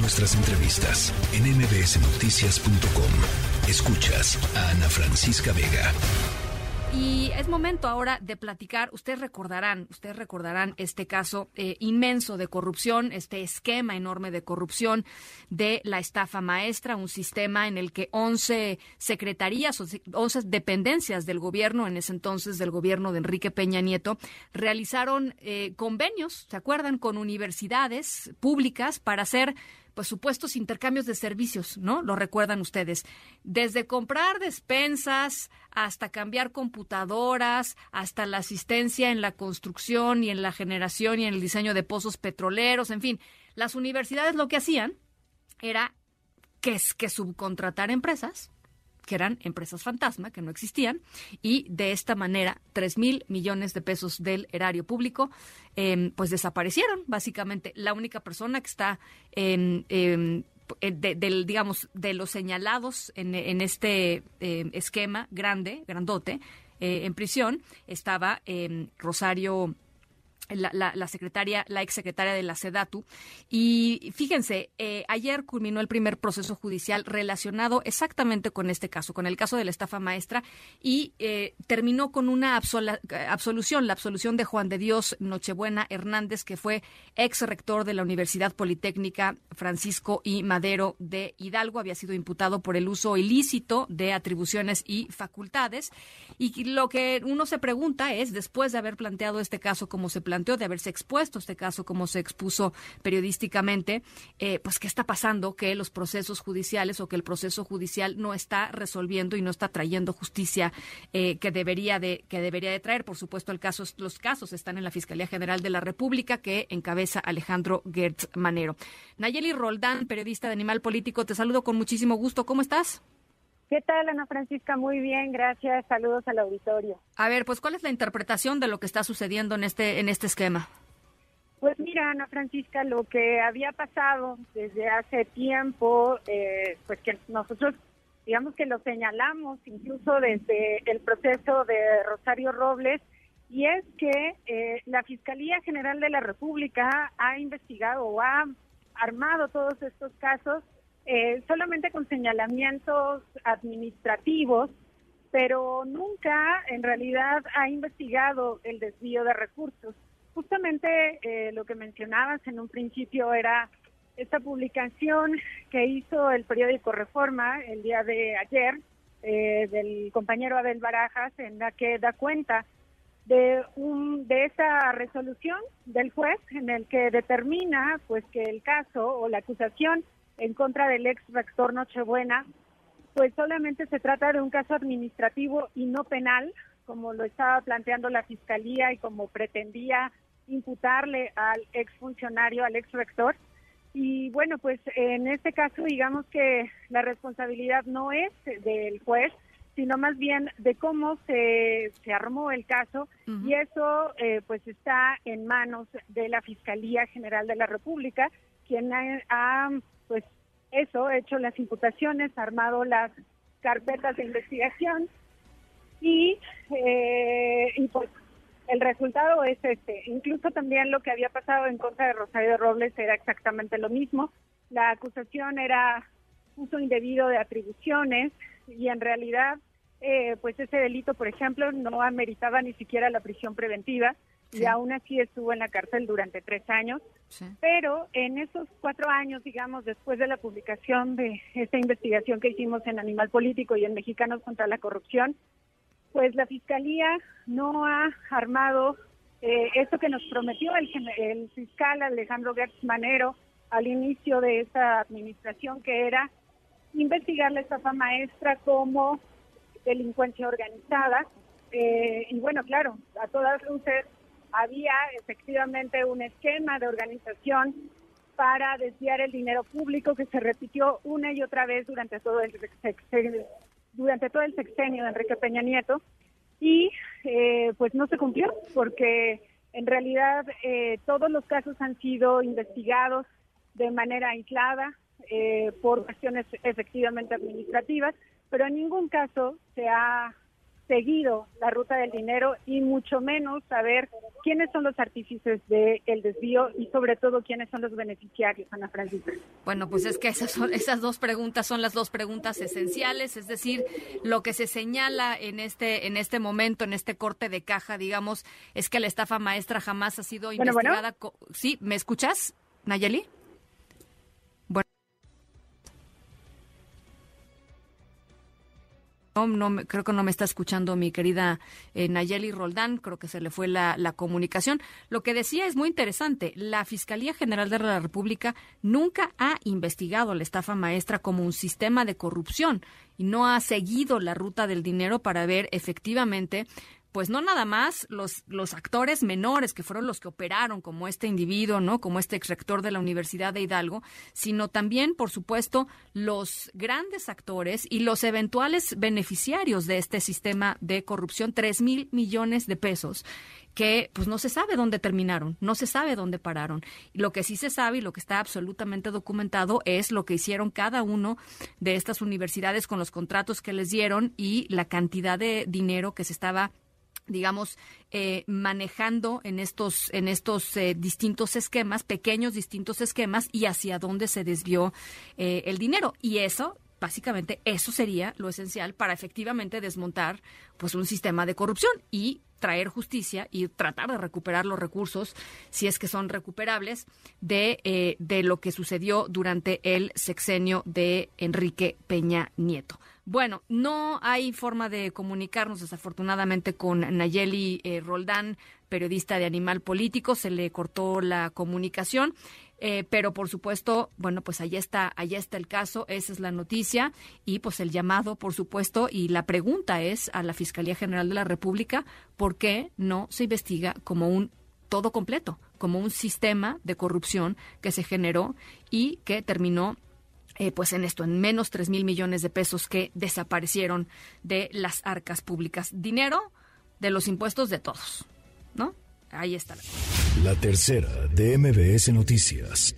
Nuestras entrevistas en mbsnoticias.com. Escuchas a Ana Francisca Vega. Y es momento ahora de platicar. Ustedes recordarán, ustedes recordarán este caso eh, inmenso de corrupción, este esquema enorme de corrupción de la estafa maestra, un sistema en el que 11 secretarías o 11 dependencias del gobierno, en ese entonces del gobierno de Enrique Peña Nieto, realizaron eh, convenios, ¿se acuerdan?, con universidades públicas para hacer pues supuestos intercambios de servicios, ¿no? Lo recuerdan ustedes. Desde comprar despensas hasta cambiar computadoras, hasta la asistencia en la construcción y en la generación y en el diseño de pozos petroleros, en fin, las universidades lo que hacían era que, que subcontratar empresas que eran empresas fantasma, que no existían, y de esta manera, tres mil millones de pesos del erario público, em, pues desaparecieron, básicamente. La única persona que está em, em, eh, del, digamos, de los señalados en, en este esquema grande, grandote, eh, en prisión, estaba Rosario la, la, secretaria, la exsecretaria de la SEDATU. Y fíjense, eh, ayer culminó el primer proceso judicial relacionado exactamente con este caso, con el caso de la estafa maestra, y eh, terminó con una absolución, la absolución de Juan de Dios Nochebuena Hernández, que fue ex rector de la Universidad Politécnica Francisco y Madero de Hidalgo. Había sido imputado por el uso ilícito de atribuciones y facultades. Y lo que uno se pregunta es, después de haber planteado este caso como se planteó, de haberse expuesto este caso como se expuso periodísticamente, eh, pues qué está pasando que los procesos judiciales o que el proceso judicial no está resolviendo y no está trayendo justicia eh, que debería de que debería de traer. Por supuesto, el caso, los casos están en la Fiscalía General de la República que encabeza Alejandro Gertz Manero. Nayeli Roldán, periodista de Animal Político, te saludo con muchísimo gusto. ¿Cómo estás? ¿Qué tal, Ana Francisca? Muy bien, gracias. Saludos al auditorio. A ver, pues, ¿cuál es la interpretación de lo que está sucediendo en este, en este esquema? Pues mira, Ana Francisca, lo que había pasado desde hace tiempo, eh, pues que nosotros, digamos que lo señalamos incluso desde el proceso de Rosario Robles, y es que eh, la Fiscalía General de la República ha investigado o ha armado todos estos casos eh, solamente con señalamientos administrativos, pero nunca en realidad ha investigado el desvío de recursos. Justamente eh, lo que mencionabas en un principio era esta publicación que hizo el periódico Reforma el día de ayer eh, del compañero Abel Barajas en la que da cuenta de un de esa resolución del juez en el que determina pues que el caso o la acusación en contra del ex rector Nochebuena, pues solamente se trata de un caso administrativo y no penal, como lo estaba planteando la Fiscalía y como pretendía imputarle al ex funcionario, al ex rector. Y bueno, pues en este caso digamos que la responsabilidad no es del juez, sino más bien de cómo se, se armó el caso y eso eh, pues está en manos de la Fiscalía General de la República, quien ha pues eso, hecho las imputaciones, armado las carpetas de investigación y, eh, y pues el resultado es este. Incluso también lo que había pasado en contra de Rosario Robles era exactamente lo mismo. La acusación era uso indebido de atribuciones y en realidad eh, pues ese delito, por ejemplo, no ameritaba ni siquiera la prisión preventiva y aún así estuvo en la cárcel durante tres años. Pero en esos cuatro años, digamos, después de la publicación de esta investigación que hicimos en Animal Político y en Mexicanos contra la Corrupción, pues la Fiscalía no ha armado eh, esto que nos prometió el, el fiscal Alejandro Gertz Manero al inicio de esta administración, que era investigar la estafa maestra como delincuencia organizada. Eh, y bueno, claro, a todas luces había efectivamente un esquema de organización para desviar el dinero público que se repitió una y otra vez durante todo el sexenio, durante todo el sexenio de Enrique Peña Nieto. Y eh, pues no se cumplió porque en realidad eh, todos los casos han sido investigados de manera aislada eh, por cuestiones efectivamente administrativas, pero en ningún caso se ha seguido la ruta del dinero y mucho menos saber quiénes son los artífices del el desvío y sobre todo quiénes son los beneficiarios, Ana Francisca. Bueno, pues es que esas, son, esas dos preguntas son las dos preguntas esenciales, es decir, lo que se señala en este, en este momento, en este corte de caja, digamos, es que la estafa maestra jamás ha sido investigada. ¿Sí? ¿Me escuchas, Nayeli? No, creo que no me está escuchando mi querida eh, Nayeli Roldán, creo que se le fue la, la, comunicación. Lo que decía es muy interesante. La Fiscalía General de la República nunca ha investigado la estafa maestra como un sistema de corrupción y no ha seguido la ruta del dinero para ver efectivamente pues no nada más los, los actores menores que fueron los que operaron como este individuo, ¿no? Como este ex rector de la Universidad de Hidalgo, sino también, por supuesto, los grandes actores y los eventuales beneficiarios de este sistema de corrupción, tres mil millones de pesos que pues no se sabe dónde terminaron, no se sabe dónde pararon. Lo que sí se sabe y lo que está absolutamente documentado es lo que hicieron cada uno de estas universidades con los contratos que les dieron y la cantidad de dinero que se estaba digamos, eh, manejando en estos, en estos eh, distintos esquemas, pequeños distintos esquemas, y hacia dónde se desvió eh, el dinero. Y eso, básicamente, eso sería lo esencial para efectivamente desmontar pues un sistema de corrupción y traer justicia y tratar de recuperar los recursos, si es que son recuperables, de, de lo que sucedió durante el sexenio de Enrique Peña Nieto. Bueno, no hay forma de comunicarnos desafortunadamente con Nayeli eh, Roldán, periodista de Animal Político, se le cortó la comunicación. Eh, pero por supuesto, bueno, pues allá está, allá está el caso, esa es la noticia y pues el llamado, por supuesto, y la pregunta es a la Fiscalía General de la República, ¿por qué no se investiga como un todo completo, como un sistema de corrupción que se generó y que terminó eh, pues en esto, en menos 3 mil millones de pesos que desaparecieron de las arcas públicas. Dinero de los impuestos de todos, ¿no? Ahí está. La tercera de MBS Noticias.